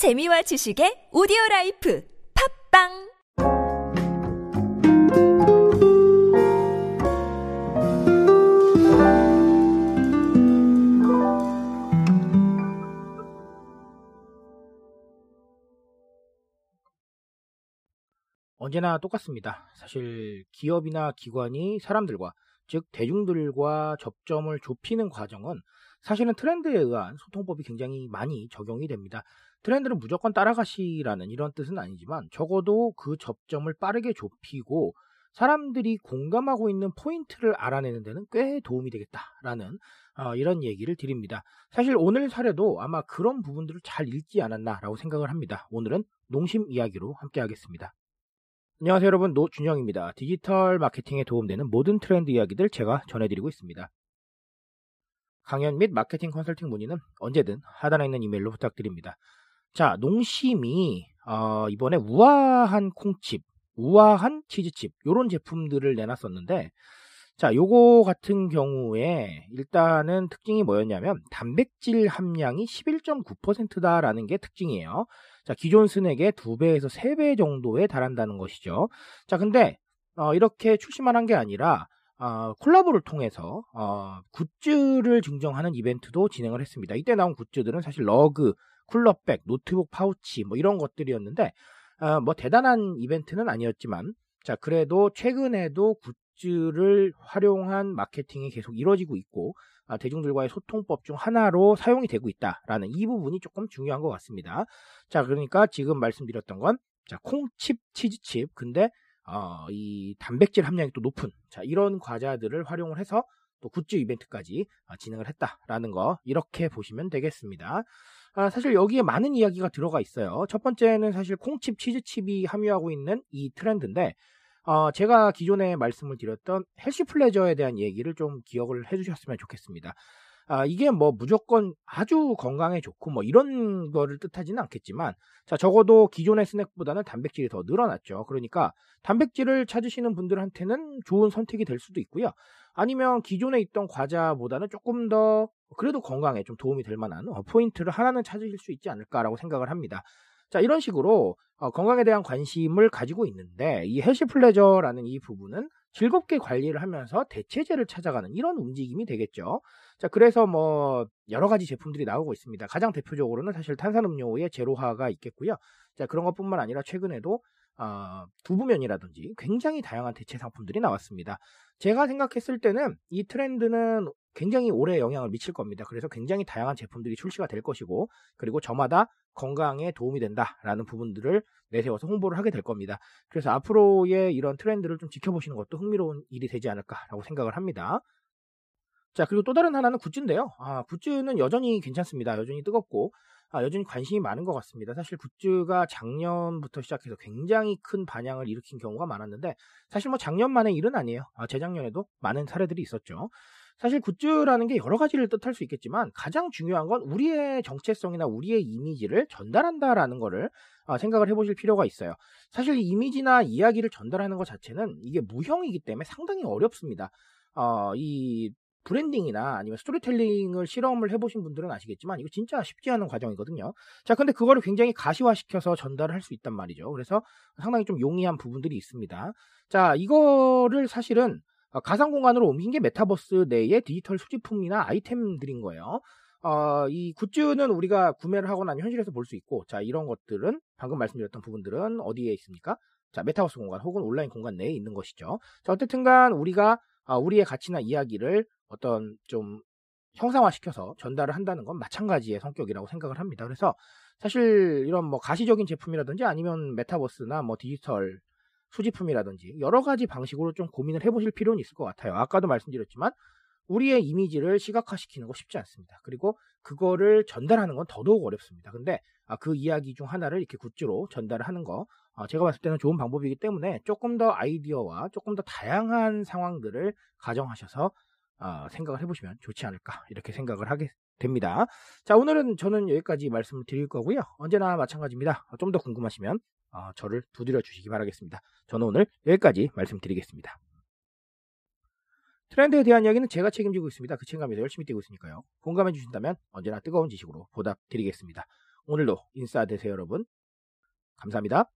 재미와 지식의 오디오 라이프 팝빵 언제나 똑같습니다. 사실 기업이나 기관이 사람들과 즉 대중들과 접점을 좁히는 과정은 사실은 트렌드에 의한 소통법이 굉장히 많이 적용이 됩니다. 트렌드는 무조건 따라가시라는 이런 뜻은 아니지만 적어도 그 접점을 빠르게 좁히고 사람들이 공감하고 있는 포인트를 알아내는 데는 꽤 도움이 되겠다라는 어, 이런 얘기를 드립니다. 사실 오늘 사례도 아마 그런 부분들을 잘 읽지 않았나라고 생각을 합니다. 오늘은 농심 이야기로 함께 하겠습니다. 안녕하세요 여러분 노준영입니다. 디지털 마케팅에 도움되는 모든 트렌드 이야기들 제가 전해드리고 있습니다. 강연 및 마케팅 컨설팅 문의는 언제든 하단에 있는 이메일로 부탁드립니다. 자, 농심이 어, 이번에 우아한 콩칩, 우아한 치즈칩 요런 제품들을 내놨었는데 자, 요거 같은 경우에 일단은 특징이 뭐였냐면 단백질 함량이 11.9%다라는 게 특징이에요. 자, 기존 스낵의 2배에서 3배 정도에 달한다는 것이죠. 자, 근데 어, 이렇게 출시만 한 게 아니라 어, 콜라보를 통해서 어, 굿즈를 증정하는 이벤트도 진행을 했습니다. 이때 나온 굿즈들은 사실 러그, 쿨러백, 노트북 파우치 뭐 이런 것들이었는데 어, 뭐 대단한 이벤트는 아니었지만 자 그래도 최근에도 굿즈를 활용한 마케팅이 계속 이루어지고 있고 아, 대중들과의 소통법 중 하나로 사용이 되고 있다라는 이 부분이 조금 중요한 것 같습니다. 자 그러니까 지금 말씀드렸던 건 자, 콩칩, 치즈칩 근데 어, 이 단백질 함량이 또 높은 자 이런 과자들을 활용을 해서 또 굿즈 이벤트까지 아, 진행을 했다라는 거 이렇게 보시면 되겠습니다. 아, 사실 여기에 많은 이야기가 들어가 있어요. 첫 번째는 사실 콩칩, 치즈칩이 함유하고 있는 이 트렌드인데 어, 제가 기존에 말씀을 드렸던 헬시 플레저에 대한 얘기를 좀 기억을 해주셨으면 좋겠습니다. 아, 이게 뭐 무조건 아주 건강에 좋고 뭐 이런 거를 뜻하지는 않겠지만 자 적어도 기존의 스낵보다는 단백질이 더 늘어났죠. 그러니까 단백질을 찾으시는 분들한테는 좋은 선택이 될 수도 있고요. 아니면 기존에 있던 과자보다는 조금 더 그래도 건강에 좀 도움이 될 만한 어, 포인트를 하나는 찾으실 수 있지 않을까라고 생각을 합니다. 자 이런 식으로 어, 건강에 대한 관심을 가지고 있는데 이 헬시 플레저라는 이 부분은 즐겁게 관리를 하면서 대체제를 찾아가는 이런 움직임이 되겠죠. 자, 그래서 뭐 여러 가지 제품들이 나오고 있습니다. 가장 대표적으로는 사실 탄산음료의 제로화가 있겠고요. 자, 그런 것뿐만 아니라 최근에도 어, 두부면이라든지 굉장히 다양한 대체 상품들이 나왔습니다. 제가 생각했을 때는 이 트렌드는 굉장히 오래 영향을 미칠 겁니다. 그래서 굉장히 다양한 제품들이 출시가 될 것이고, 그리고 저마다 건강에 도움이 된다라는 부분들을 내세워서 홍보를 하게 될 겁니다. 그래서 앞으로의 이런 트렌드를 좀 지켜보시는 것도 흥미로운 일이 되지 않을까라고 생각을 합니다. 자, 그리고 또 다른 하나는 굿즈인데요. 아, 굿즈는 여전히 괜찮습니다. 여전히 뜨겁고, 아, 여전히 관심이 많은 것 같습니다. 사실 굿즈가 작년부터 시작해서 굉장히 큰 반향을 일으킨 경우가 많았는데, 사실 뭐 작년만의 일은 아니에요. 아, 재작년에도 많은 사례들이 있었죠. 사실 굿즈라는 게 여러 가지를 뜻할 수 있겠지만 가장 중요한 건 우리의 정체성이나 우리의 이미지를 전달한다라는 거를 아, 생각을 해보실 필요가 있어요. 사실 이미지나 이야기를 전달하는 것 자체는 이게 무형이기 때문에 상당히 어렵습니다. 어, 이 브랜딩이나 아니면 스토리텔링을 실험을 해보신 분들은 아시겠지만 이거 진짜 쉽지 않은 과정이거든요. 자, 근데 그거를 굉장히 가시화시켜서 전달을 할 수 있단 말이죠. 그래서 상당히 좀 용이한 부분들이 있습니다. 자, 이거를 사실은 가상 공간으로 옮긴 게 메타버스 내의 디지털 수집품이나 아이템들인 거예요. 어, 이 굿즈는 우리가 구매를 하고 나면 현실에서 볼 수 있고, 자, 이런 것들은 방금 말씀드렸던 부분들은 어디에 있습니까? 자, 메타버스 공간 혹은 온라인 공간 내에 있는 것이죠. 자, 어쨌든 간 우리가 아, 우리의 가치나 이야기를 어떤 좀 형상화시켜서 전달을 한다는 건 마찬가지의 성격이라고 생각을 합니다. 그래서 사실 이런 뭐 가시적인 제품이라든지 아니면 메타버스나 뭐 디지털 수집품이라든지 여러 가지 방식으로 좀 고민을 해보실 필요는 있을 것 같아요. 아까도 말씀드렸지만 우리의 이미지를 시각화시키는 거 쉽지 않습니다. 그리고 그거를 전달하는 건 더더욱 어렵습니다. 근데 아, 그 이야기 중 하나를 이렇게 굿즈로 전달을 하는 거 아, 제가 봤을 때는 좋은 방법이기 때문에 조금 더 아이디어와 조금 더 다양한 상황들을 가정하셔서 어, 생각을 해보시면 좋지 않을까 이렇게 생각을 하게 됩니다. 자 오늘은 저는 여기까지 말씀을 드릴 거고요. 언제나 마찬가지입니다. 좀 더 궁금하시면 어, 저를 두드려 주시기 바라겠습니다. 저는 오늘 여기까지 말씀드리겠습니다. 트렌드에 대한 이야기는 제가 책임지고 있습니다. 그 책임감에서 열심히 뛰고 있으니까요. 공감해 주신다면 언제나 뜨거운 지식으로 보답드리겠습니다. 오늘도 인싸 되세요, 여러분. 감사합니다.